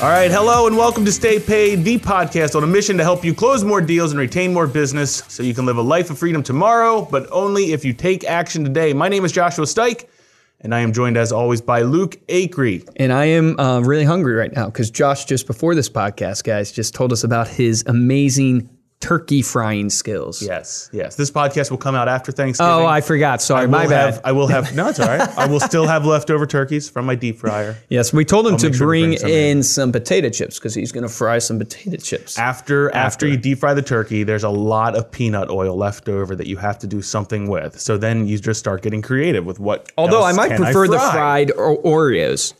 All right, hello and welcome to Stay Paid, the podcast on a mission to help you close more deals and retain more business so you can live a life of freedom tomorrow, but only if you take action today. My name is Joshua Stike, and I am joined as always by Luke Acree. And I am uh, really hungry right now because Josh, just before this podcast, guys, just told us about his amazing turkey frying skills. Yes, yes. This podcast will come out after Thanksgiving. Oh, I forgot. Sorry, I my bad. have, I will have, no, it's all right. I will still have leftover turkeys from my deep fryer. yes, we told him to sure to bring, bring some in some potato chips because he's going to fry some potato chips. After, after you deep fry the turkey, there's a lot of peanut oil left over that you have to do something with. So then you just start getting creative with what. Although I might prefer the fry? fried Oreos.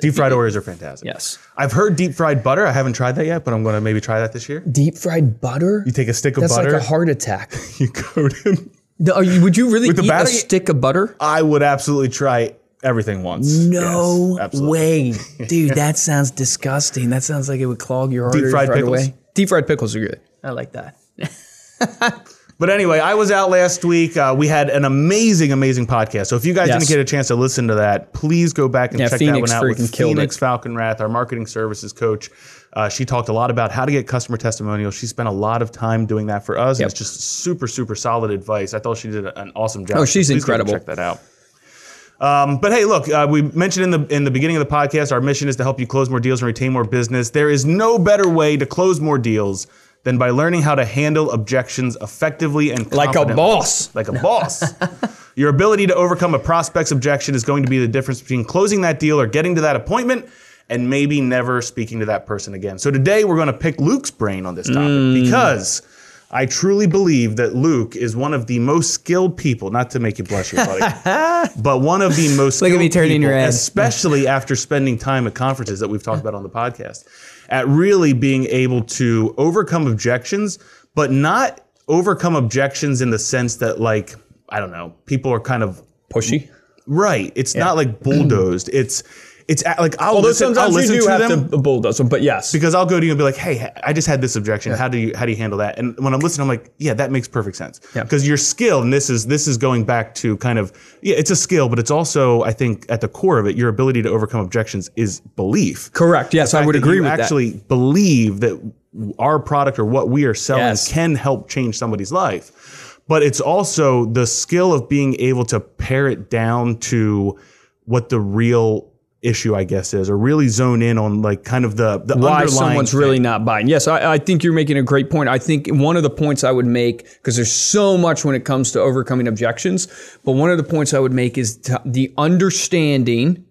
Deep fried Oreos are fantastic. Yes. I've heard deep fried butter. I haven't tried that yet, but I'm going to maybe try that this year. Deep fried butter? You take a stick of That's butter, like a heart attack. you coat it. The- are you- would you really With the eat batter- a stick of butter? I would absolutely try everything once. No Yes, absolutely. way. Dude, that sounds disgusting. That sounds like it would clog your arteries fried right pickles? away. Deep fried pickles are good. I like that. But anyway, I was out last week. Uh, we had an amazing, amazing podcast. So if you guys Yes. didn't get a chance to listen to that, please go back and Yeah, check Phoenix that one out with Phoenix. Falconrath, our marketing services coach. Uh, she talked a lot about how to get customer testimonials. She spent a lot of time doing that for us. And Yep. it's just super, super solid advice. I thought she did an awesome job. Oh, she's So incredible. Check that out. Um, but hey, look, uh, we mentioned in the in the beginning of the podcast, our mission is to help you close more deals and retain more business. There is no better way to close more deals than by learning how to handle objections effectively and Like a boss. Like a boss. Your ability to overcome a prospect's objection is going to be the difference between closing that deal or getting to that appointment and maybe never speaking to that person again. So today we're going to pick Luke's brain on this topic Mm. because I truly believe that Luke is one of the most skilled people, not to make you blush here, buddy, but one of the most Look at skilled me turning people, red. especially after spending time at conferences that we've talked about on the podcast, at really being able to overcome objections, but not overcome objections in the sense that like, I don't know, people are kind of Pushy. right. It's not like bulldozed. it's it's a- like I'll Although listen, I'll listen you do to have them to bulldoze them, but yes. because I'll go to you and be like, "Hey, I just had this objection. How do you how do you handle that?" And when I'm listening, I'm like, "Yeah, that makes perfect sense." Yeah. Because your skill, and this is this is going back to kind of yeah, it's a skill, but it's also I think at the core of it, your ability to overcome objections is belief. Correct. Yes, I would that agree you with actually believe that our product or what we are selling Yes. can help change somebody's life. But it's also the skill of being able to pare it down to what the real issue, I guess, is, or really zone in on like kind of the the. Why underlying someone's thing. really not buying. Yes, I, I think you're making a great point. I think one of the points I would make, because there's so much when it comes to overcoming objections, but one of the points I would make is t- the understanding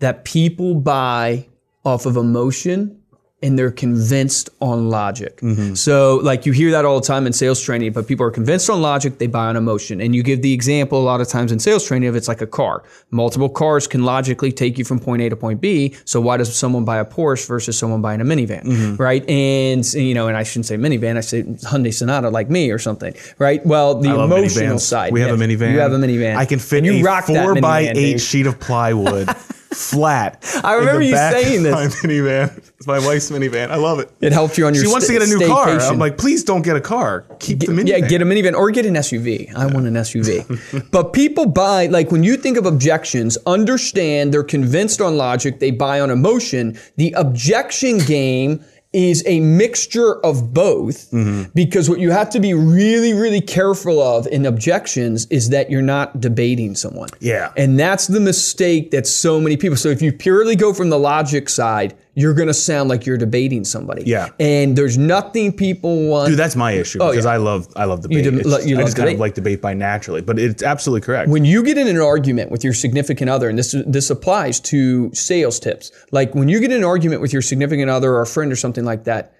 that people buy off of emotion and they're convinced on logic. Mm-hmm. So, like you hear that all the time in sales training, but people are convinced on logic, they buy on emotion. And you give the example a lot of times in sales training of it's like a car. Multiple cars can logically take you from point A to point B. So, why does someone buy a Porsche versus someone buying a minivan, Mm-hmm. right? And, you know, and I shouldn't say minivan, I say Hyundai Sonata like me or something, right? Well, the emotional minivans. side. We have a minivan. You have a minivan. I can fit And you a rock four by eight sheet of plywood flat. I remember you saying this. My minivan. It's my wife's minivan. I love it. It helps you on your She wants to get a new car. I'm like, please don't get a car. Keep the minivan. Yeah, get a minivan or get an SUV. I want an SUV. but people buy, like when you think of objections, understand they're convinced on logic, they buy on emotion. The objection game is a mixture of both Mm-hmm. because what you have to be really, really careful of in objections is that you're not debating someone. Yeah. And that's the mistake that so many people. So if you purely go from the logic side, you're to sound like you're debating somebody. Yeah. And there's nothing people want. Dude, that's my issue because Oh, yeah. I love I love debate. dem- It's- lo- you I love just kind of debate? like debate by naturally, but it's absolutely correct. when you get in an argument with your significant other, and this this applies to sales tips, like when you get in an argument with your significant other or a friend or something like that,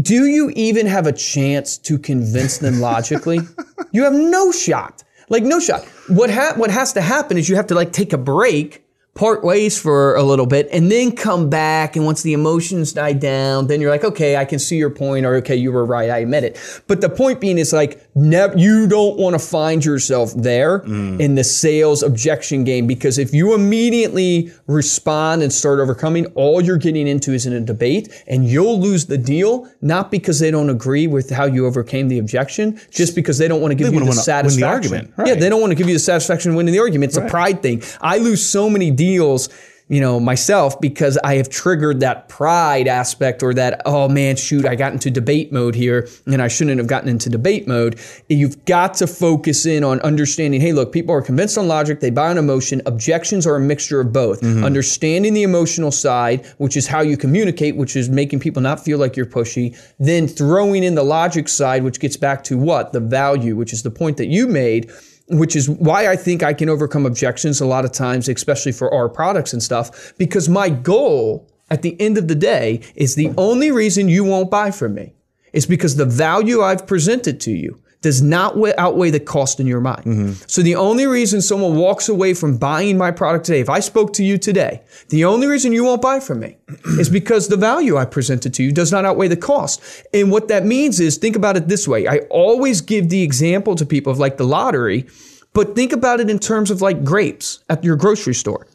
do you even have a chance to convince them logically? you have no shot. Like no shot. What ha- what has to happen is you have to like take a break part ways for a little bit and then come back and once the emotions die down then you're like okay i can see your point or okay you were right i admit it. But the point being is like never you don't want to find yourself there mm. in the sales objection game because if you immediately respond and start overcoming all you're getting into is in a debate and you'll lose the deal not because they don't agree with how you overcame the objection just because they don't want to give They you the win the satisfaction. argument, yeah they don't want to give you the satisfaction of winning the argument. It's a pride thing. I lose so many deals you know, myself because I have triggered that pride aspect or that, oh man, shoot, I got into debate mode here and I shouldn't have gotten into debate mode. You've got to focus in on understanding, hey, look, people are convinced on logic, they buy on emotion. Objections are a mixture of both. Mm-hmm. Understanding the emotional side, which is how you communicate, which is making people not feel like you're pushy, then throwing in the logic side, which gets back to what? The value, which is the point that you made which is why I think I can overcome objections a lot of times, especially for our products and stuff, because my goal at the end of the day is the only reason you won't buy from me. Is because the value I've presented to you does not outweigh the cost in your mind. Mm-hmm. So the only reason someone walks away from buying my product today, if I spoke to you today, the only reason you won't buy from me is because the value I presented to you does not outweigh the cost. And what that means is think about it this way. I always give the example to people of like the lottery, but think about it in terms of like grapes at your grocery store.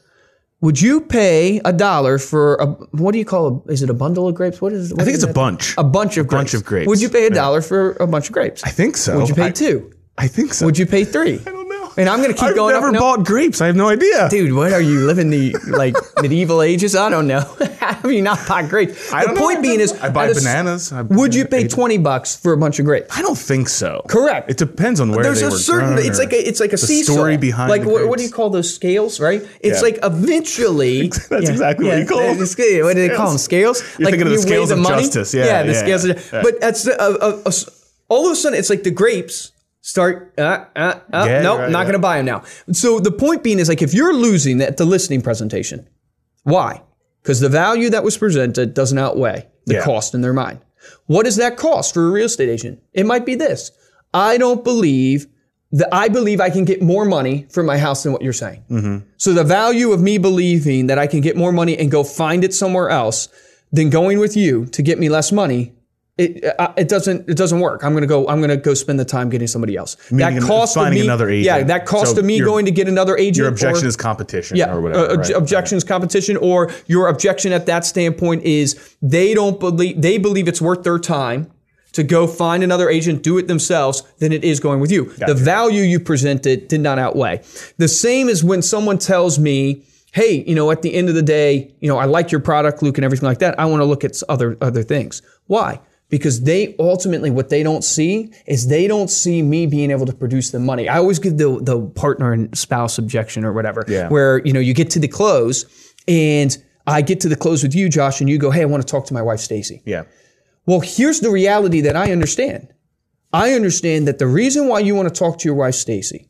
Would you pay a dollar for a what do you call a is it a bundle of grapes? What is I think it's a bunch. a bunch of grapes. bunch of grapes. Would you pay a dollar for a bunch of grapes? I think so. Would you pay I, two? I think so. Would you pay three? Know. And I'm gonna keep going. I've never. No, bought grapes. I have no idea. Dude, what are you living the like medieval ages? I don't know. Have you not bought grapes? I the know. point I've being is, I buy a bananas. I- would you pay twenty bucks for a bunch of grapes? I don't think so. Correct. It depends on where There's a certain. It's like a. It's like a seesaw. story behind. Like what, what do you call those scales? Right. It's Yeah. like eventually. That's exactly what you call them. the What do they call them? Scales. You're like thinking of the scales of money? justice. Yeah, Yeah. The scales. of, yeah. But that's uh, all of a sudden it's like the grapes start. Uh, uh, uh, Yeah, nope, right, not going to buy them now. So the point being is like if you're losing at the listening presentation, why? Because the value that was presented doesn't outweigh the Yeah. cost in their mind. What is that cost for a real estate agent? It might be this. I don't believe that I believe I can get more money for my house than what you're saying. Mm-hmm. So the value of me believing that I can get more money and go find it somewhere else than going with you to get me less money, it uh, it doesn't it doesn't work. I'm gonna go I'm gonna go spend the time getting somebody else. Meaning that cost of finding me, another yeah, that cost So of me your- going to get another agent. Your or- objection is competition yeah, or whatever. uh, right? objections competition, or your objection at that standpoint is they don't believe they believe it's worth their time to go find another agent, do it themselves, than it is going with you. The value you presented did not outweigh. The same as when someone tells me, "Hey, you know, at the end of the day, you know, I like your product, Luke, and everything like that. I want to look at other other things." Why? Because they ultimately what they don't see is they don't see me being able to produce the money. I always give the the partner and spouse objection or whatever, Yeah. where you know you get to the close and I get to the close with you, Josh, and you go, "Hey, I want to talk to my wife, Stacy." yeah. Well, here's the reality that I understand. I understand that the reason why you want to talk to your wife, Stacy,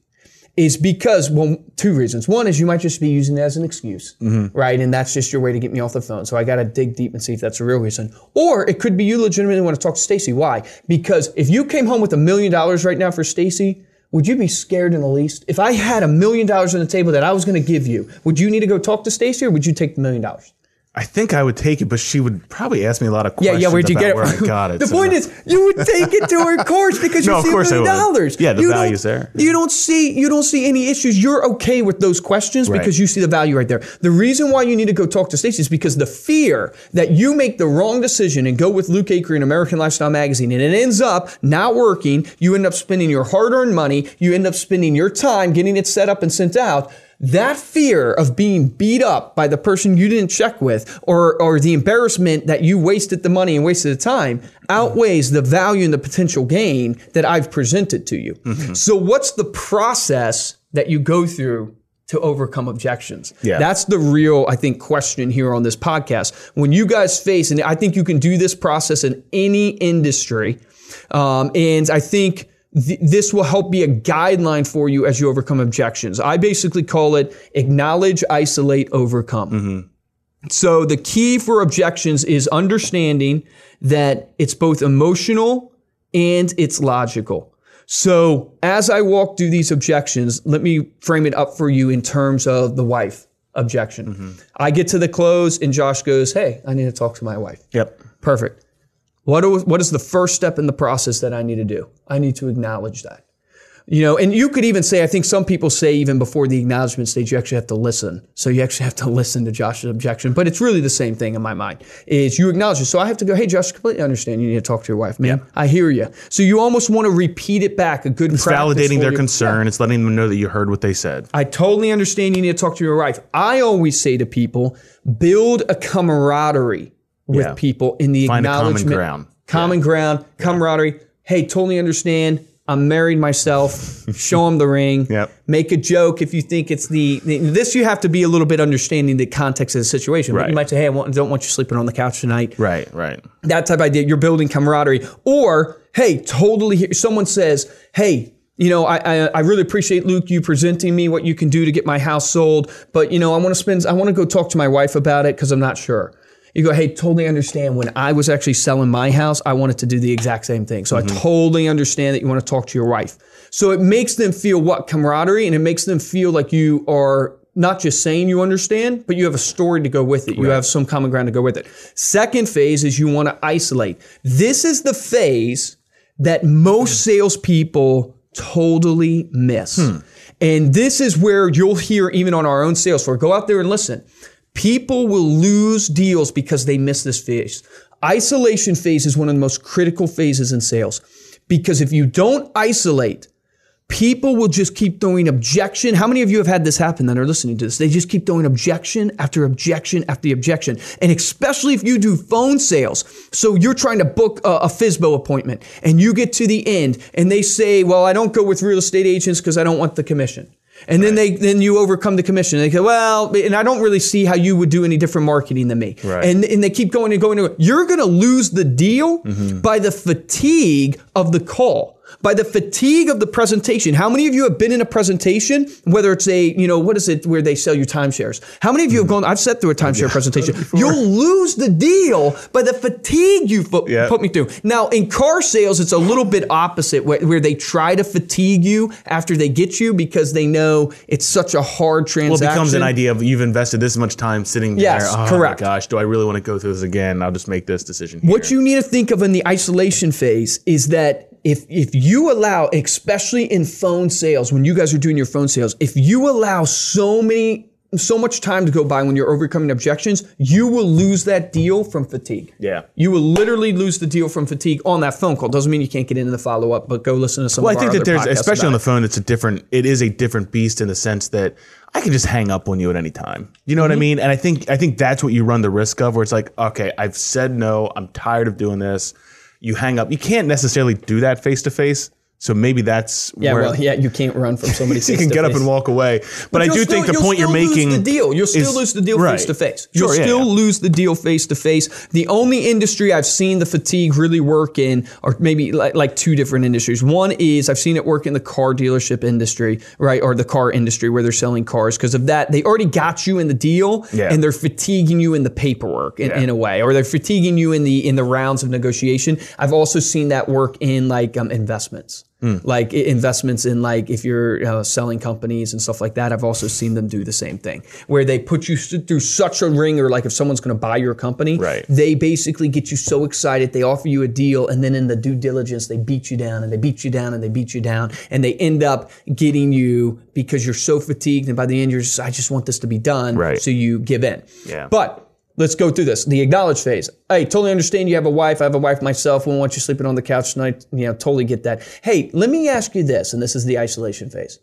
is because, well, two reasons. One is you might just be using it as an excuse, mm-hmm. right? And that's just your way to get me off the phone. So I got to dig deep and see if that's a real reason. Or it could be you legitimately want to talk to Stacy. Why? Because if you came home with a million dollars right now for Stacy, would you be scared in the least? If I had a million dollars on the table that I was going to give you, would you need to go talk to Stacy or would you take the million dollars? I think I would take it, but she would probably ask me a lot of questions yeah. Where'd you get it? where I got it. the so- point is, you would take it to her course because you No, see a million dollars. Yeah, the You value's there. You don't see you don't see any issues. You're okay with those questions Right. because you see the value right there. The reason why you need to go talk to Stacey is because the fear that you make the wrong decision and go with Luke Acree in American Lifestyle Magazine and it ends up not working. You end up spending your hard-earned money. You end up spending your time getting it set up and sent out. That fear of being beat up by the person you didn't check with, or, or the embarrassment that you wasted the money and wasted the time, outweighs the value and the potential gain that I've presented to you. So, what's the process that you go through to overcome objections? Yeah. That's the real, I think, question here on this podcast. When you guys face, and I think you can do this process in any industry, um, and I think th- this will help be a guideline for you as you overcome objections. I basically call it acknowledge, isolate, overcome. Mm-hmm. So the key for objections is understanding that it's both emotional and it's logical. So as I walk through these objections, let me frame it up for you in terms of the wife objection. Mm-hmm. I get to the close and Josh goes, Hey, I need to talk to my wife. Yep. Perfect. What, what is the first step in the process that I need to do? I need to acknowledge that. You know, and you could even say, I think some people say even before the acknowledgement stage, you actually have to listen. So you actually have to listen to Josh's objection. But it's really the same thing in my mind. Is you acknowledge it. So I have to go, hey, Josh, completely understand. You need to talk to your wife, man. I hear you. So you almost want to repeat it back. A good It's validating their you. concern. It's letting them know that you heard what they said. I totally understand you need to talk to your wife. I always say to people, build a camaraderie with Yeah. people in the Find a common acknowledgement. ground. Common ground, camaraderie. Hey, totally understand. I'm married myself. Show them the ring. Yep. Make a joke if you think it's the, This you have to be a little bit understanding the context of the situation. But Right. You might say, "Hey, I want, don't want you sleeping on the couch tonight." Right, right. that type of idea. You're building camaraderie. Or, hey, totally. hear- Someone says, hey, you know, I, I I really appreciate Luke you presenting me what you can do to get my house sold, but you know, I want to spend I want to go talk to my wife about it because I'm not sure. You go, hey, totally understand. When I was actually selling my house, I wanted to do the exact same thing. So I mm-hmm. totally understand that you want to talk to your wife. So it makes them feel what camaraderie, and it makes them feel like you are not just saying you understand, but you have a story to go with it. You have some common ground to go with it. Second phase is you want to isolate. This is the phase that most hmm. salespeople totally miss. Hmm. And this is where you'll hear, even on our own sales floor, go out there and listen. People will lose deals because they miss this phase. Isolation phase is one of the most critical phases in sales because if you don't isolate, people will just keep throwing objection. How many of you have had this happen that are listening to this? They just keep throwing objection after objection after objection. And especially if you do phone sales. So you're trying to book a, a FSBO appointment and you get to the end and they say, well, I don't go with real estate agents because I don't want the commission. And then they then you overcome the commission. They go, well, and I don't really see how you would do any different marketing than me. Right. And and they keep going and going. And going. You're going to lose the deal mm-hmm. by the fatigue of the call, by the fatigue of the presentation. How many of you have been in a presentation, whether it's a you know what is it where they sell you timeshares? How many of you have gone? I've sat through a oh, timeshare presentation. You'll lose the deal by the fatigue you Yeah. put me through. Now in car sales, it's a little bit opposite, where, where they try to fatigue you after they get you because they know it's such a hard transaction. Well, it becomes an idea of you've invested this much time sitting Yes, there. Oh correct. gosh, do I really want to go through this again? I'll just make this decision. Here. What you need to think of in the isolation phase is that if if you allow, especially in phone sales, when you guys are doing your phone sales, if you allow so many so much time to go by when you're overcoming objections, you will lose that deal from fatigue. Yeah. You will literally lose the deal from fatigue on that phone call. Doesn't mean you can't get into the follow up, but go listen to some Well, of I think our that there's, especially on the phone, it's a different. It is a different beast in the sense that I can just hang up on you at any time. You know what I Mm-hmm. mean? And I think I think that's what you run the risk of, where it's like, okay, I've said no. I'm tired of doing this. You hang up. You can't necessarily do that face to face. So maybe that's Yeah, where well, yeah, you can't run from somebody. you can get up and walk away. But, I do still- think the point you're making lose the deal. You'll still is- lose the deal right. face to face. You'll Sure, yeah, still yeah. lose the deal face to face. The only industry I've seen the fatigue really work in, or maybe like, like two different industries. One is I've seen it work in the car dealership industry, right, or the car industry where they're selling cars. Because of that, they already got you in the deal, Yeah. and they're fatiguing you in the paperwork in, Yeah. in a way, or they're fatiguing you in the in the rounds of negotiation. I've also seen that work in like um, investments Hmm. like investments in like if you're uh, selling companies and stuff like that i've also seen them do the same thing where they put you through such a ringer like if someone's going to buy your company Right. they basically get you so excited they offer you a deal and then in the due diligence they beat you down and they beat you down and they beat you down and they end up getting you because you're so fatigued and by the end you're just i just want this to be done Right. so you give in Yeah. but Let's go through this. The acknowledge phase. Hey, totally understand you have a wife. I have a wife myself. We want you sleeping on the couch tonight. You know, totally get that. Hey, let me ask you this, and this is the isolation phase.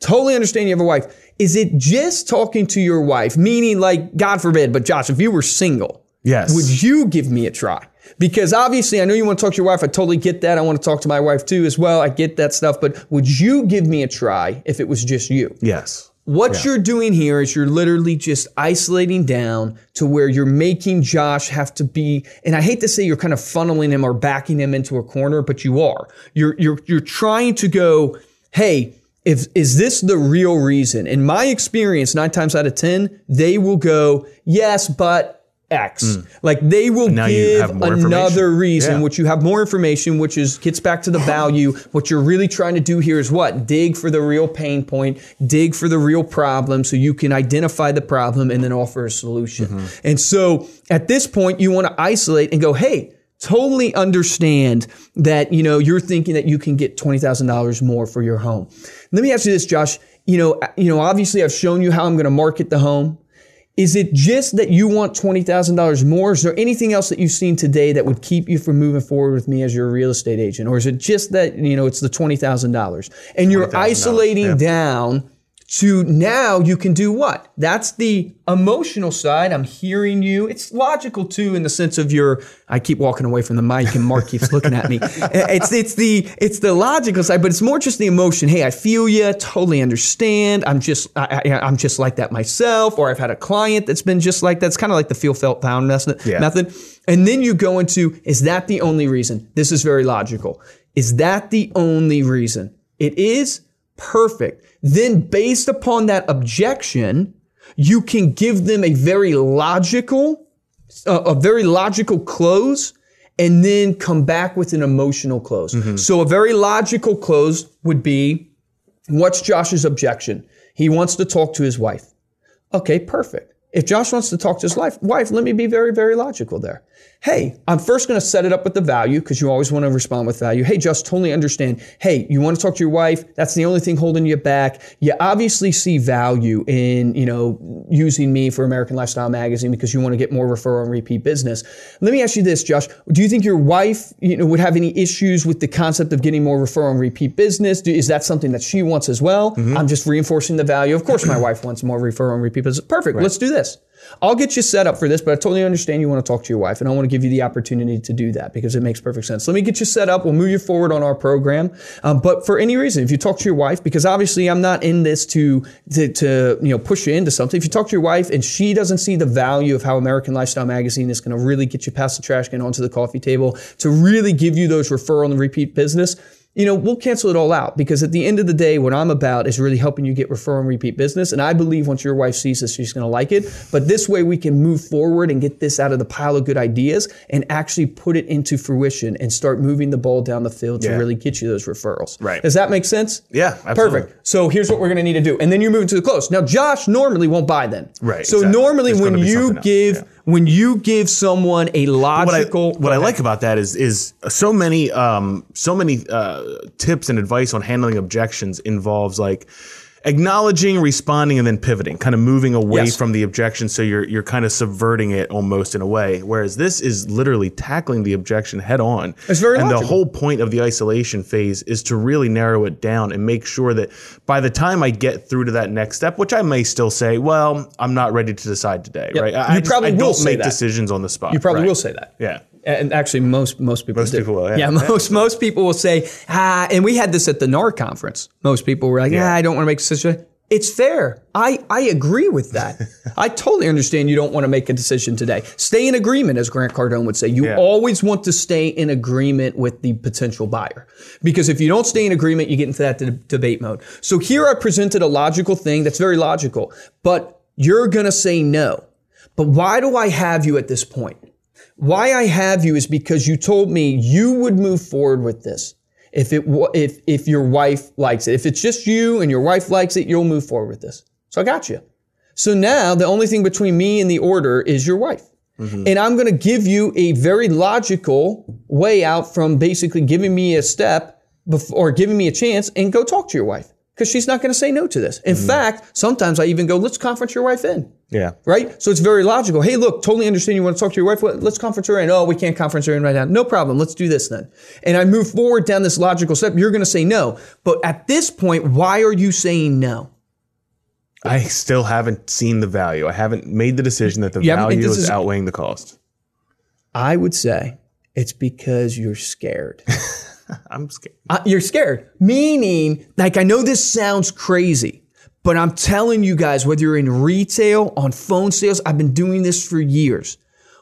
Totally understand you have a wife. Is it just talking to your wife, meaning like, God forbid, but Josh, if you were single, Yes. would you give me a try? Because obviously, I know you want to talk to your wife. I totally get that. I want to talk to my wife too as well. I get that stuff. But would you give me a try if it was just you? yes. What you're doing here is you're literally just isolating down to where you're making Josh have to be, and I hate to say you're kind of funneling him or backing him into a corner, but you are. You're you're you're trying to go, hey, if is this the real reason? In my experience, nine times out of ten, they will go, yes, but X. Like they will now give another reason, Yeah. which you have more information, which is gets back to the value. What you're really trying to do here is what? Dig for the real pain point, dig for the real problem so you can identify the problem and then offer a solution. Mm-hmm. And so at this point, you want to isolate and go, hey, Totally understand that, you know, you're thinking that you can get $20,000 more for your home. Let me ask you this, Josh. You know, you know, obviously I've shown you how I'm going to market the home. Is it just that you want $20,000 more? Is there anything else that you've seen today that would keep you from moving forward with me as your real estate agent? Or is it just that, you know, it's the $20,000 and you're $20,000, isolating yeah. down to now you can do what? That's the emotional side. I'm hearing you. It's logical too in the sense of your I keep walking away from the mic and Mark keeps looking at me. Eh, it's it's the it's the logical side, but it's more just the emotion. Hey, I feel you, totally understand. I'm just I, I'm just like that myself, or I've had a client that's been just like that. It's kind of like the feel felt found method. Yeah. method. And then you go into is that the only reason? This is very logical. Is that the only reason? It is perfect. Then, based upon that objection, you can give them a very logical, uh, a very logical close, and then come back with an emotional close. So, a very logical close would be, "What's Josh's objection? He wants to talk to his wife." Okay, perfect. If Josh wants to talk to his wife, wife, let me be very, very logical there. Hey, I'm first going to set it up with the value because you always want to respond with value. Hey, Josh, totally understand. Hey, you want to talk to your wife? That's the only thing holding you back. You obviously see value in, you know, using me for American Lifestyle Magazine because you want to get more referral and repeat business. Let me ask you this, Josh. Do you think your wife, you know, would have any issues with the concept of getting more referral and repeat business? Do, is that something that she wants as well? Mm-hmm. I'm just reinforcing the value. Of course, my wife wants more referral and repeat business. Perfect. Let's do this. I'll get you set up for this, but I totally understand you want to talk to your wife, and I want to give you the opportunity to do that because it makes perfect sense. Let me get you set up. We'll move you forward on our program. Um, but for any reason, if you talk to your wife, because obviously I'm not in this to, to to you know push you into something. If you talk to your wife and she doesn't see the value of how American Lifestyle Magazine is going to really get you past the trash can onto the coffee table to really give you those referral and repeat business you know, we'll cancel it all out because at the end of the day, what I'm about is really helping you get referral and repeat business. And I believe once your wife sees this, she's going to like it. But this way we can move forward and get this out of the pile of good ideas and actually put it into fruition and start moving the ball down the field to Yeah. really get you those referrals. Right. Does that make sense? Yeah, absolutely. Perfect. So here's what we're going to need to do. And then you're moving to the close. Now, Josh normally won't buy then. Right, So exactly. normally There's when you give, yeah. When you give someone a what I logical, what I like about that is is so many um so many uh tips and advice on handling objections involves like acknowledging, responding, and then pivoting, kind of moving away Yes. from the objection. So you're you're kind of subverting it almost in a way. Whereas this is literally tackling the objection head on. It's very and the whole point of the isolation phase is to really narrow it down and make sure that by the time I get through to that next step, which I may still say, well, I'm not ready to decide today, right? I, You I just- probably I will don't make that. decisions on the spot. you probably right? will say that. Yeah. And actually, most most people Most do. people will, yeah. most most people will say, ah, and we had this at the NAR conference. Most people were like, yeah, Yeah. I don't want to make a decision. It's fair. I, I agree with that. I totally understand you don't want to make a decision today. Stay in agreement, as Grant Cardone would say. You Yeah. always want to stay in agreement with the potential buyer. Because if you don't stay in agreement, you get into that de- debate mode. So here I presented a logical thing that's very logical, but you're going to say no. But why do I have you at this point? Why I have you is because you told me you would move forward with this if it if if your wife likes it. If it's just you and your wife likes it, you'll move forward with this. So I got you. So now the only thing between me and the order is your wife. Mm-hmm. And I'm going to give you a very logical way out from basically giving me a step bef- or giving me a chance and go talk to your wife because she's not going to say no to this. In mm-hmm. fact, sometimes I even go, let's conference your wife in Yeah. right? So it's very logical. Hey, look, totally understand you want to talk to your wife. Let- Let's conference her in. Oh, we can't conference her in right now. No problem. Let's do this then. And I move forward down this logical step. You're going to say no. But at this point, why are you saying no? I still haven't seen the value. I haven't made the decision that the You value is is- outweighing the cost. I would say it's because you're scared. I'm scared. Uh, you're scared. Meaning, like, I know this sounds crazy, but I'm telling you guys, whether you're in retail, on phone sales, I've been doing this for years.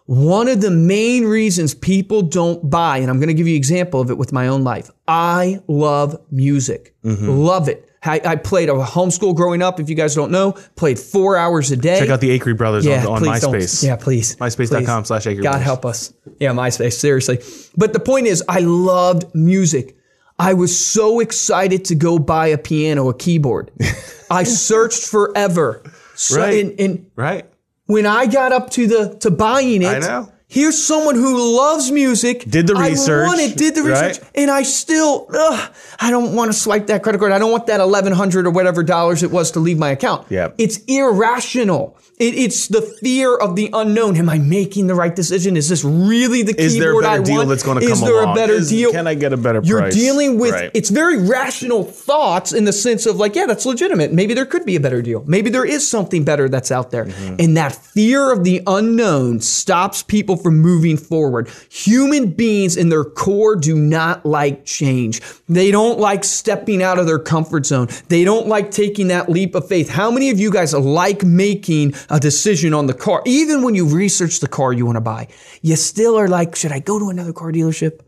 One of the main reasons people don't buy, and I'm going to give you an example of it with my own life. I love music. Love it. I, I played a homeschool growing up. If you guys don't know, played four hours a day. Check out the Acree Brothers on, on don't. MySpace. Yeah, please. MySpace.com slash Acree God help us. Yeah, MySpace, seriously. But the point is, I loved music. I was so excited to go buy a piano, a keyboard. I searched forever. So, Right. and, and Right? when I got up to the to buying it, I know. Here's someone who loves music. Did the research, I want it, did the research, right? and I still, ugh, I don't want to swipe that credit card. I don't want that eleven hundred or whatever dollars it was to leave my account. Yep. It's irrational. It, it's the fear of the unknown. Am I making the right decision? Is this really the Is there a better I deal want? that's going to come along? Is there a better Is- deal? Can I get a better price? You're price? dealing with Right. it's very rational thoughts in the sense of like, yeah, that's legitimate. Maybe there could be a better deal. Maybe there is something better that's out there. Mm-hmm. And that fear of the unknown stops people from moving forward. Human beings in their core do not like change. They don't like stepping out of their comfort zone. They don't like taking that leap of faith. How many of you guys like making a decision on the car? Even when you research the car you want to buy, you still are like, should I go to another car dealership?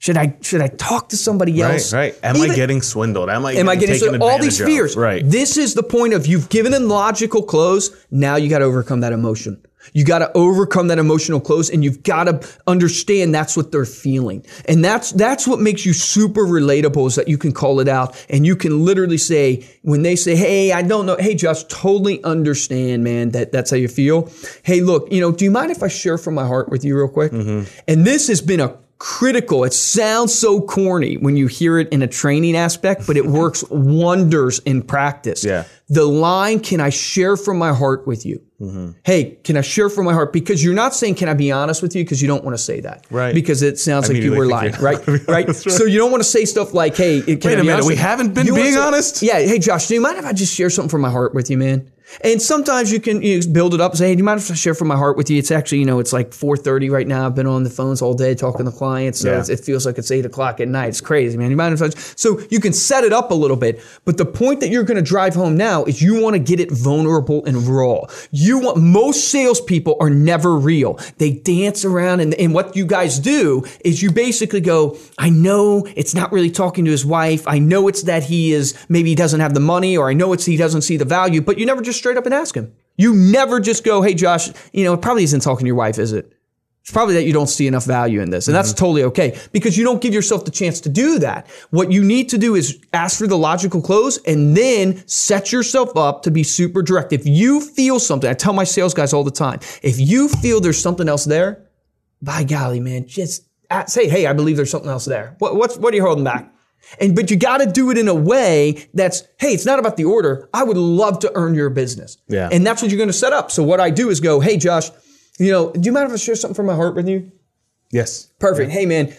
Should I should I talk to somebody else? Right, right. Am I getting swindled? Am I Am I getting so all these of? fears? Right. This is the point of you've given them logical close. Now you got to overcome that emotion. You got to overcome that emotional close, and you've got to understand that's what they're feeling, and that's that's what makes you super relatable. Is that you can call it out, and you can literally say when they say, "Hey, I don't know," "Hey, Josh, totally understand, man. That that's how you feel." Hey, look, you know, do you mind if I share from my heart with you real quick? Mm-hmm. And this has been a critical. It sounds so corny when you hear it in a training aspect, but it works wonders in practice. Yeah. The line, can I share from my heart with you? Mm-hmm. Hey, can I share from my heart? Because you're not saying, can I be honest with you? Because you don't want to say that. Right. Because it sounds like you were lying, right? not Right. right. So you don't want to say stuff like, hey, can I Wait a minute, honest we haven't been You being say- honest? Yeah. Hey, Josh, do you mind if I just share something from my heart with you, man? And sometimes you can you know, build it up and say, hey, do you mind if I share from my heart with you? It's actually, you know, it's like 4.30 right now. I've been on the phones all day talking to clients. So Yeah. it feels like it's 8 o'clock at night. It's crazy, man. You mind if I... So you can set it up a little bit. But the point that you're going to drive home now is you want to get it vulnerable and raw. You want... Most salespeople are never real. They dance around and, and what you guys do is you basically go, I know it's not really talking to his wife. I know it's that he is... Maybe he doesn't have the money or I know it's he doesn't see the value. But you never just straight up and ask him. You never just go, hey, Josh, you know, it probably isn't talking to your wife, is it? It's probably that you don't see enough value in this. And that's mm-hmm. totally okay because you don't give yourself the chance to do that. What you need to do is ask for the logical close and then set yourself up to be super direct. If you feel something, I tell my sales guys all the time, if you feel there's something else there, by golly, man, just say, hey, I believe there's something else there. What, what's, what are you holding back? And but you got to do it in a way that's hey, it's not about the order. I would love to earn your business. Yeah. And that's what you're going to set up. So what I do is go, hey, Josh, you know, do you mind if I share something from my heart with you? Yes. Perfect. Hey, man,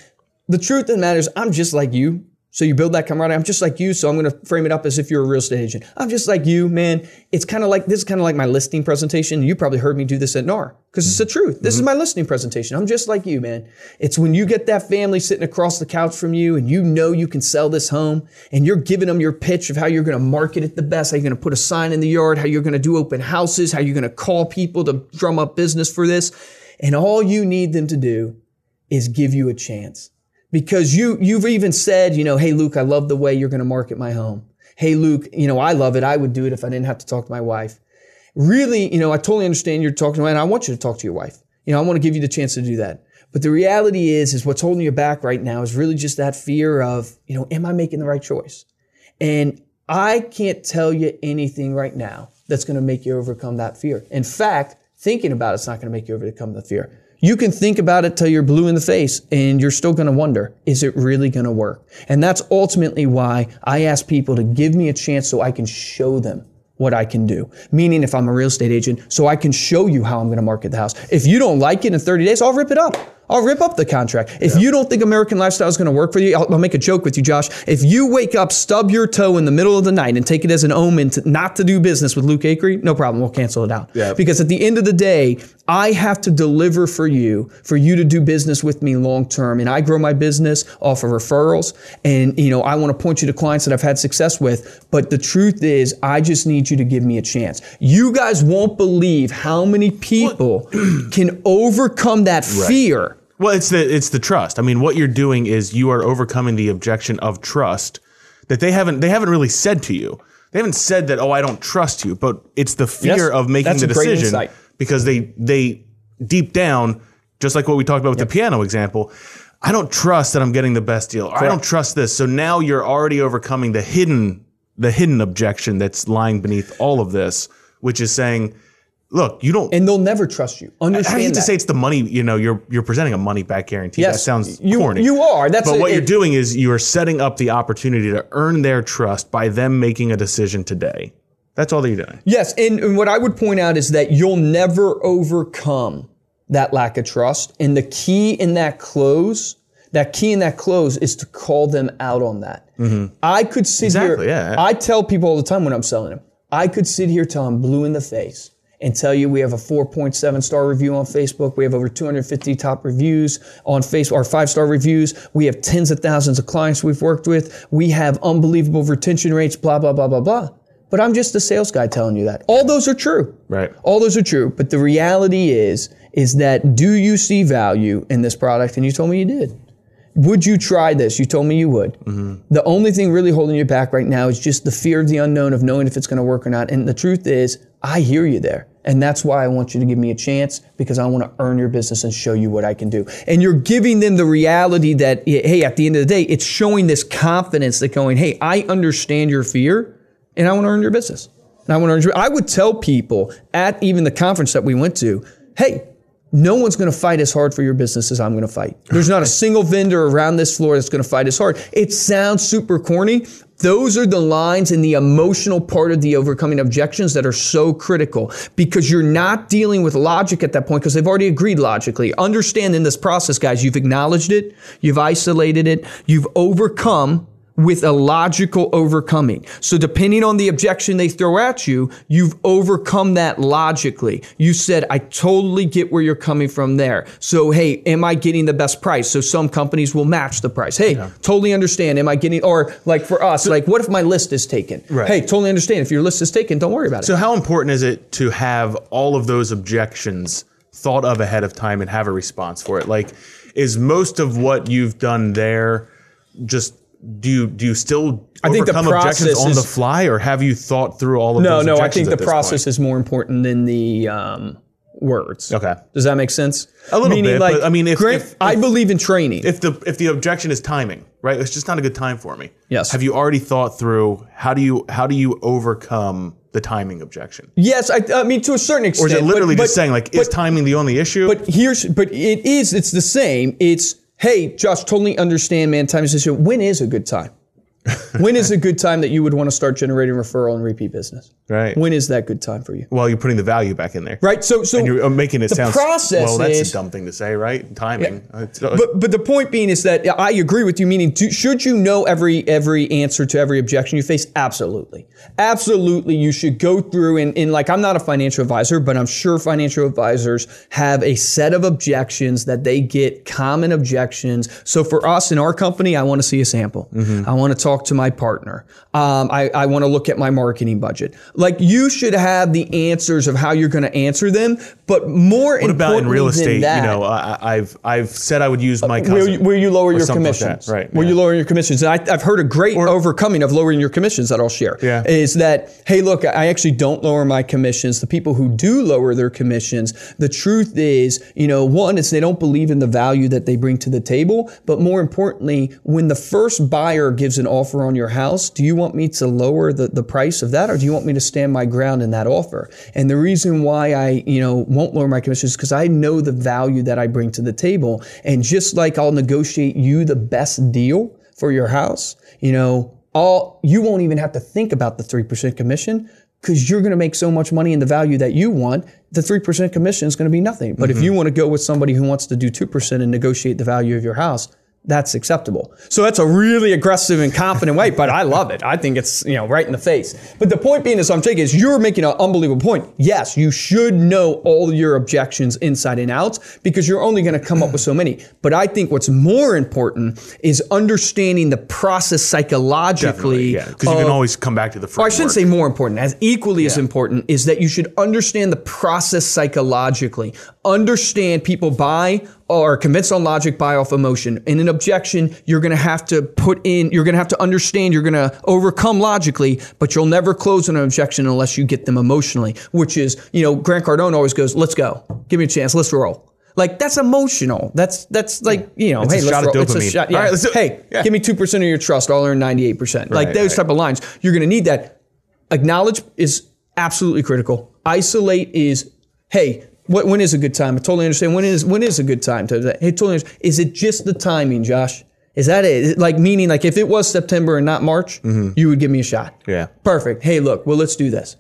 the truth of the matter is, I'm just like you. So you build that camaraderie. I'm just like you. So I'm going to frame it up as if you're a real estate agent. I'm just like you, man. It's kind of like this is kind of like my listing presentation. You probably heard me do this at NAR because it's the mm-hmm. truth. This is mm-hmm. my listing presentation. I'm just like you, man. It's when you get that family sitting across the couch from you and you know you can sell this home and you're giving them your pitch of how you're going to market it the best, how you're going to put a sign in the yard, how you're going to do open houses, how you're going to call people to drum up business for this. And all you need them to do is give you a chance. Because you you've even said, you know, hey Luke, I love the way you're going to market my home. Hey Luke, you know, I love it. I would do it if I didn't have to talk to my wife. Really, you know, I totally understand you're talking to and I want you to talk to your wife. You know, I want to give you the chance to do that. But the reality is is what's holding you back right now is really just that fear of, you know, am I making the right choice? And I can't tell you anything right now that's going to make you overcome that fear. In fact, thinking about it's not going to make you overcome the fear. You can think about it till you're blue in the face and you're still going to wonder, is it really going to work? And that's ultimately why I ask people to give me a chance so I can show them what I can do. Meaning if I'm a real estate agent, so I can show you how I'm going to market the house. If you don't like it in 30 days, I'll rip it up. I'll rip up the contract. If you don't think American lifestyle is going to work for you, I'll, I'll make a joke with you, Josh. If you wake up, stub your toe in the middle of the night, and take it as an omen to not to do business with Luke Acree, no problem. We'll cancel it out. Yeah. Because at the end of the day, I have to deliver for you, for you to do business with me long term. And I grow my business off of referrals. And, you know, I want to point you to clients that I've had success with. But the truth is, I just need you to give me a chance. You guys won't believe how many people can overcome that fear. Well, it's the it's the trust. I mean, what you're doing is you are overcoming the objection of trust that they haven't they haven't really said to you. They haven't said that, oh, I don't trust you, but it's the fear Yes, of making the decision because they they deep down, just like what we talked about with the piano example, I don't trust that I'm getting the best deal. I don't trust this. So now you're already overcoming the hidden the hidden objection that's lying beneath all of this, which is saying look, you don't. and they'll never trust you. I hate that. to say it's the money. You know, you're you're presenting a money back guarantee. yes, that sounds you, corny. You are. That's but a- what you're doing is you are setting up the opportunity to earn their trust by them making a decision today. That's all that you're doing. Yes, and, and what I would point out is that you'll never overcome that lack of trust. And the key in that close, that key in that close is to call them out on that. Mm-hmm. I could sit Exactly, here. yeah. I tell people all the time when I'm selling them, I could sit here till I'm blue in the face and tell you we have a 4.7 star review on Facebook. We have over 250 top reviews on Facebook, or five star reviews. We have tens of thousands of clients we've worked with. We have unbelievable retention rates, blah, blah, blah, blah, blah. But I'm just a sales guy telling you that. All those are true. Right. All those are true. But the reality is, is that do you see value in this product? And you told me you did. Would you try this? You told me you would. Mm-hmm. The only thing really holding you back right now is just the fear of the unknown of knowing if it's going to work or not. And the truth is, I hear you there. And that's why I want you to give me a chance because I want to earn your business and show you what I can do. And you're giving them the reality that, hey, at the end of the day, it's showing this confidence that going, hey, I understand your fear and I want to earn your business. And I want to earn your, I would tell people at even the conference that we went to, hey, no one's going to fight as hard for your business as I'm going to fight. There's not a single vendor around this floor that's going to fight as hard. It sounds super corny. Those are the lines in the emotional part of the overcoming objections that are so critical because you're not dealing with logic at that point because they've already agreed logically. Understand in this process, guys, you've acknowledged it, you've isolated it, you've overcome with a logical overcoming. So depending on the objection they throw at you, you've overcome that logically. You said, I totally get where you're coming from there. So, hey, am I getting the best price? So some companies will match the price. Hey, totally understand. Am I getting, or like for us, like what if my list is taken? Right. Hey, totally understand. If your list is taken, don't worry about it. So, how important is it to have all of those objections thought of ahead of time and have a response for it? Like, is most of what you've done there just do you do you still I think the overcome objections on the fly, or have you thought through all of no, those no, no. I think the process point? is more important than the um, words. Okay. Does that make sense? A little bit, but, I mean, if- Grant, if- I believe in training. if the if the objection is timing, right? It's just not a good time for me. Yes. Have you already thought through how do you how do you overcome the timing objection? yes, I, I mean to a certain extent. Or is it literally but, just saying like is timing the only issue? But here's, but it is, it's the same. It's, hey, Josh, totally understand, man. Time is issue. When is a good time? when is a good time that you would want to start generating referral and repeat business? right. When is that good time for you? well, you're putting the value back in there. Right. So, so You're uh, making it the sound process well. That's is- a dumb thing to say, right? Timing. It's- uh, But but the point being is that I agree with you. Meaning, do, should you know every every answer to every objection you face? Absolutely, absolutely. You should go through and, and like I'm not a financial advisor, but I'm sure financial advisors have a set of objections that they get common objections. So for us in our company, I want to see a sample. I want to talk to my partner. Um, I, I want to look at my marketing budget. Like you should have the answers of how you're going to answer them. But more what about in real estate? that, You know, I, I've I've said I would use my cousin. Will you, you lower or your something like commissions? Right. Will yeah. you lower your commissions? And I, I've heard a great overcoming of lowering your commissions that I'll share. Yeah. Is that, hey, look, I actually don't lower my commissions. The people who do lower their commissions, the truth is, you know, one is they don't believe in the value that they bring to the table. But more importantly, when the first buyer gives an offer on your house, do you want me to lower the, the price of that or do you want me to stand my ground in that offer? And the reason why I, you know, won't lower my commissions is because I know the value that I bring to the table. And just like I'll negotiate you the best deal for your house, you know, all you won't even have to think about the 3% commission because you're going to make so much money in the value that you want. The 3% commission is going to be nothing. But if mm-hmm. you want to go with somebody who wants to do 2% and negotiate the value of your house, that's acceptable. So that's a really aggressive and confident way, but I love it. I think it's, you know, right in the face. But the point being is I'm taking is you're making an unbelievable point. Yes, you should know all your objections inside and out because you're only going to come up with so many. But I think what's more important is understanding the process psychologically. yeah, because you can always come back to the or I shouldn't say more important, as equally as important is that you should understand the process psychologically. Understand people buy or convinced on logic, buy off emotion. In an objection, you're going to have to put in, you're going to have to understand, you're going to overcome logically, but you'll never close an objection unless you get them emotionally, which is, you know, Grant Cardone always goes, let's go. Give me a chance. Let's roll. Like that's emotional. That's that's like you know, It's a hey, let's shot roll. It's a shot. Yeah. All right, let's do hey, Yeah. give me two percent of your trust. I'll earn ninety eight percent. Like those right. type of lines. You're going to need that. Acknowledge is absolutely critical. Isolate is hey, what, when is a good time? I totally understand. When is when is a good time to? Hey, totally. Understand. Is it just the timing, Josh? Is that it? Like meaning, like if it was September and not March, mm-hmm. you would give me a shot. Yeah. Perfect. Hey, look, well, let's do this.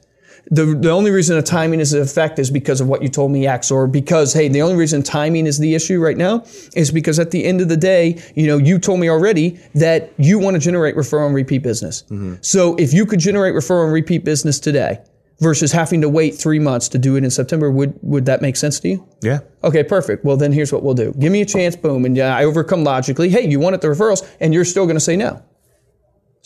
The, the only reason the timing is an effect is because of what you told me, X, or because, hey, the only reason timing is the issue right now is because at the end of the day, you know, you told me already that you want to generate referral and repeat business. Mm-hmm. So if you could generate referral and repeat business today versus having to wait three months to do it in September, would, would that make sense to you? Yeah. Okay, perfect. Well, then here's what we'll do. Give me a chance, boom, and yeah, I overcome logically. Hey, you wanted the referrals, and you're still going to say no.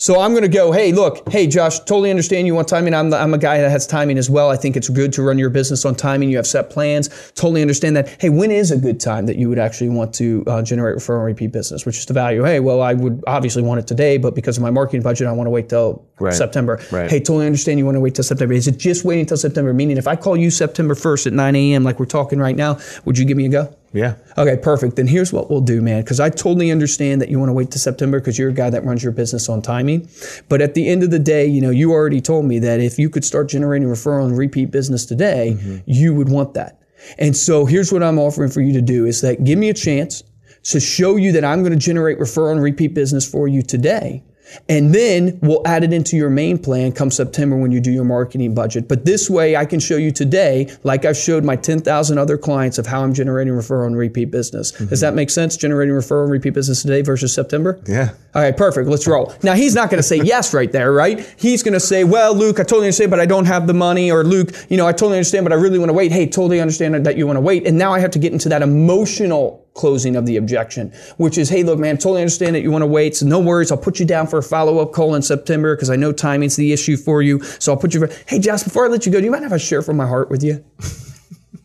So I'm going to go, hey, look, hey, Josh, totally understand you want timing. I'm, the, I'm a guy that has timing as well. I think it's good to run your business on timing. You have set plans. Totally understand that. Hey, when is a good time that you would actually want to uh, generate referral and repeat business, which is the value? Hey, well, I would obviously want it today, but because of my marketing budget, I want to wait till Right. September. Right. Hey, totally understand you want to wait till September. Is it just waiting till September? Meaning, if I call you September 1st at 9 a.m., like we're talking right now, would you give me a go? Yeah. Okay, perfect. Then here's what we'll do, man, because I totally understand that you want to wait to September because you're a guy that runs your business on timing. But at the end of the day, you know, you already told me that if you could start generating referral and repeat business today, mm-hmm. you would want that. And so here's what I'm offering for you to do is that give me a chance to show you that I'm going to generate referral and repeat business for you today. And then we'll add it into your main plan come September when you do your marketing budget. But this way, I can show you today, like I've showed my 10,000 other clients, of how I'm generating referral and repeat business. Does mm-hmm. that make sense? Generating referral and repeat business today versus September? Yeah. All right, perfect. Let's roll. Now, he's not going to say yes right there, right? He's going to say, well, Luke, I totally understand, but I don't have the money. Or Luke, you know, I totally understand, but I really want to wait. Hey, totally understand that you want to wait. And now I have to get into that emotional closing of the objection, which is, hey, look, man, totally understand that you want to wait. So no worries. I'll put you down for a follow up call in September because I know timing's the issue for you. So I'll put you for, hey, Josh, before I let you go, do you mind if I share from my heart with you?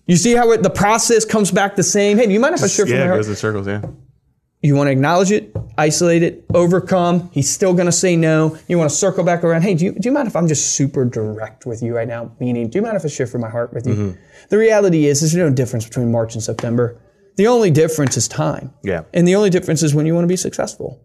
You see how it, the process comes back the same? Hey, do you mind if I share from Yeah, my it heart? goes in circles, yeah. You want to acknowledge it, isolate it, overcome. He's still going to say no. You want to circle back around. Hey, do you, do you mind if I'm just super direct with you right now? Meaning, do you mind if I share from my heart with you? Mm-hmm. The reality is, there's no difference between March and September. The only difference is time. Yeah. And the only difference is when you want to be successful.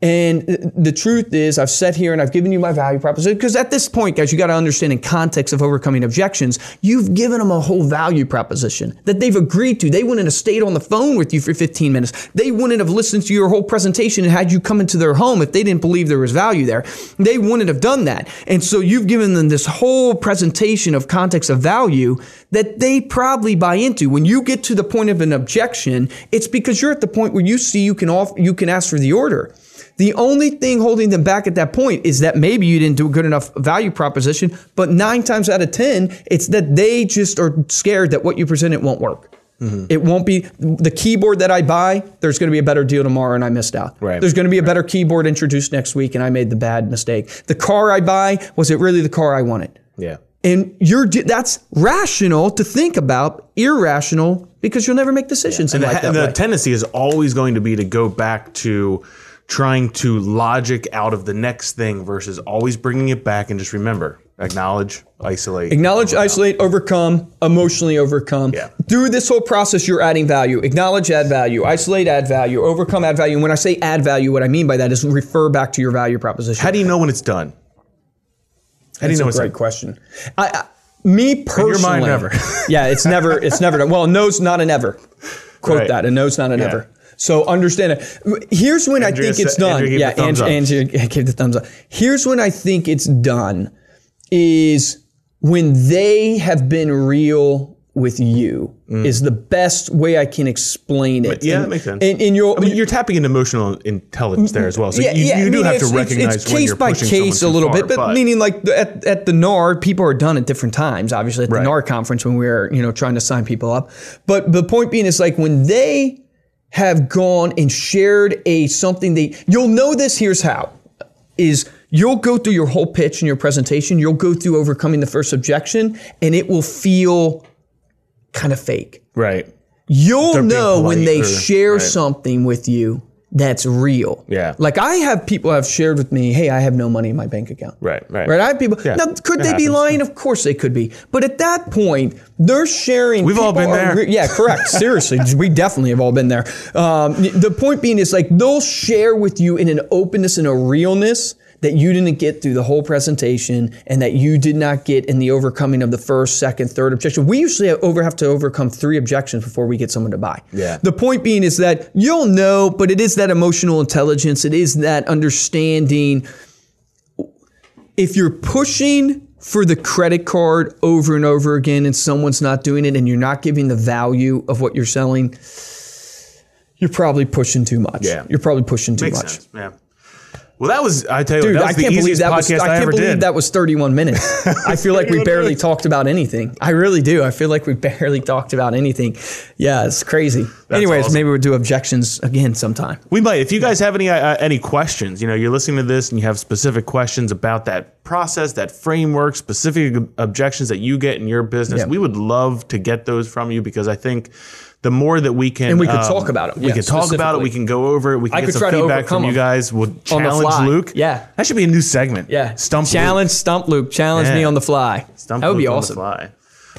And the truth is, I've sat here and I've given you my value proposition because at this point, guys, you got to understand in context of overcoming objections, you've given them a whole value proposition that they've agreed to. They wouldn't have stayed on the phone with you for 15 minutes. They wouldn't have listened to your whole presentation and had you come into their home if they didn't believe there was value there. They wouldn't have done that. And so you've given them this whole presentation of context of value that they probably buy into. When you get to the point of an objection, it's because you're at the point where you see you can off, you can ask for the order. The only thing holding them back at that point is that maybe you didn't do a good enough value proposition, but nine times out of 10, it's that they just are scared that what you presented won't work. Mm-hmm. It won't be the keyboard that I buy. There's going to be a better deal tomorrow, and I missed out. Right. There's going to be a better keyboard introduced next week, and I made the bad mistake. The car I buy was it really the car I wanted? Yeah. And you're that's rational to think about, irrational because you'll never make decisions And in the, life that and the way. tendency is always going to be to go back to trying to logic out of the next thing versus always bringing it back and just remember, acknowledge, isolate. Acknowledge, isolate, overcome, emotionally overcome. Yeah. Through this whole process, you're adding value. Acknowledge, add value. Isolate, add value. Overcome, add value. And when I say add value, what I mean by that is refer back to your value proposition. How do you know when it's done? How do you That's know a it's great done? question. I, I, me personally, your mind, never. yeah, it's never. It's never done. Well, a no's not an ever. Quote Right. that. A no's not an Yeah. ever. So understand it. Here's when Andrea I think it's done. Andrea gave yeah, the thumbs Andrea, up. Andrea gave the thumbs up. Here's when I think it's done is when they have been real with you is the best way I can explain it. Mm. yeah, and, that makes sense. And, and you'll, I mean, you're tapping into emotional intelligence there as well. So yeah, you, yeah, you I do mean, have it's- to it's- recognize it's, when case you're by pushing case a little far, bit, but, meaning like at, at the NAR, people are done at different times. Obviously, at the Right. NAR conference when we were you know trying to sign people up, but the point being is like when they have gone and shared a something they you'll know this. Here's how is you'll go through your whole pitch and your presentation. You'll go through overcoming the first objection, and it will feel kind of fake. right. You'll being know when they or- share right. something with you that's real. Yeah. Like I have people have shared with me, hey, I have no money in my bank account. Right, right. Right. I have people. Yeah, Now, could they be lying? Of course they could be. But at that point, they're sharing. We've all been there. re- yeah, correct. Seriously, we definitely have all been there. Um, the point being is like they'll share with you in an openness and a realness that you didn't get through the whole presentation and that you did not get in the overcoming of the first, second, third objection. We usually have, over have to overcome three objections before we get someone to buy. Yeah. The point being is that you'll know, but it is that emotional intelligence. It is that understanding. If you're pushing for the credit card over and over again and someone's not doing it and you're not giving the value of what you're selling, you're probably pushing too much. Yeah. You're probably pushing too Makes much. sense. Yeah. Well, that was I tell you, Dude, what, I can't believe that was. I I, can't ever believe did. that was 31 minutes. I feel like we barely talked about anything. I really do. I feel like we barely talked about anything. Yeah, it's crazy. Anyways, awesome. maybe we'll do objections again sometime. We might. If you guys have any uh, any questions, you know, you're listening to this and you have specific questions about that process, that framework, specific objections that you get in your business, Yeah. we would love to get those from you because I think the more that we can And we could um, talk it. we yeah, can talk about it. We can go over it. We can I get could some try to feedback from you guys. We'll challenge. Luke. Yeah. that should be a new segment. Yeah. stump Luke. Challenge Stump Luke. Challenge me on the fly. Stump that would be Luke the awesome.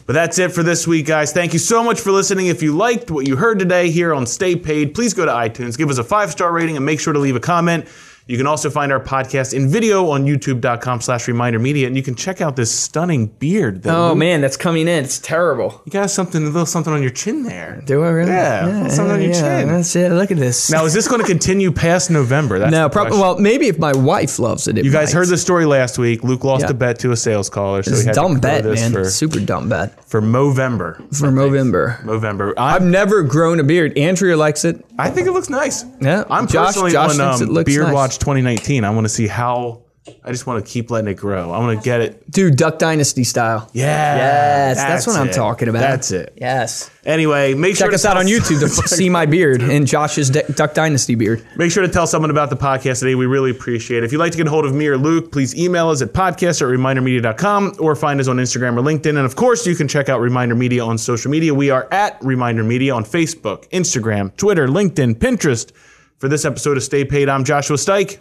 But that's it for this week, guys. Thank you so much for listening. If you liked what you heard today here on Stay Paid, please go to iTunes, give us a five star rating, and make sure to leave a comment. You can also find our podcast in video on youtube.com slash reminder media, and you can check out this stunning beard. That Oh Luke- man, that's coming in. It's terrible. You got something, a little something on your chin there. Do I really? Yeah, little something on your yeah, chin. That's it. Look at this. Now, is this going to continue past November? That's no, probably. Well, maybe if my wife loves it. it you guys might. heard the story last week. Luke lost Yeah. a bet to a sales caller, so It's he had dumb to bet, this man. for, Super dumb bet for Movember. for Movember. Movember. I've never grown a beard. Andrea likes it. I think it looks nice. Yeah, I'm Josh- personally Josh on um, Beard nice. Watch 2019. I want to see how. I just want to keep letting it grow. I want to get it. Dude, Duck Dynasty style. Yeah. Yes, that's, what I'm it. talking about. That's it. Yes. Anyway, make sure to Check to us out on YouTube to see my beard and Josh's D- Duck Dynasty beard. Make sure to tell someone about the podcast today. We really appreciate it. If you'd like to get a hold of me or Luke, please email us at podcast at remindermedia.com or find us on Instagram or LinkedIn. And of course, you can check out Reminder Media on social media. We are at Reminder Media on Facebook, Instagram, Twitter, LinkedIn, Pinterest. For this episode of Stay Paid, I'm Joshua Stike.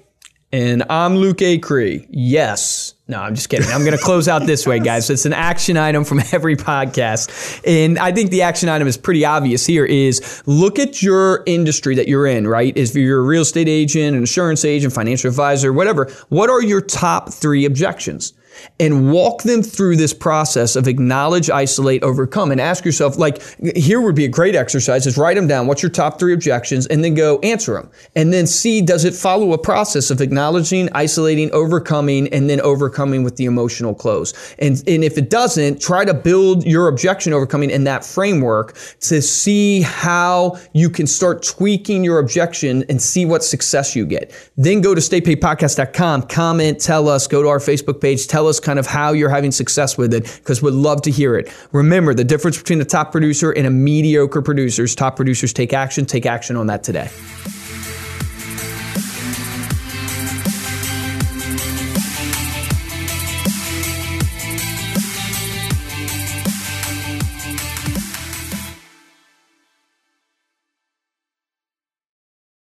And I'm Luke Acree. Yes. No, I'm just kidding. I'm going to close out this way, guys. It's an action item from every podcast. And I think the action item is pretty obvious here is look at your industry that you're in, right? If you're a real estate agent, an insurance agent, financial advisor, whatever, what are your top three objections? And walk them through this process of acknowledge, isolate, overcome, and ask yourself, like, here would be a great exercise is write them down. What's your top three objections? And then go answer them. And then see, does it follow a process of acknowledging, isolating, overcoming, and then overcoming with the emotional close? And, and if it doesn't, try to build your objection overcoming in that framework to see how you can start tweaking your objection and see what success you get. Then go to staypaidpodcast.com, comment, tell us, go to our Facebook page, tell us kind of how you're having success with it because we'd love to hear it. Remember the difference between a top producer and a mediocre producer is top producers take action. Take action on that today.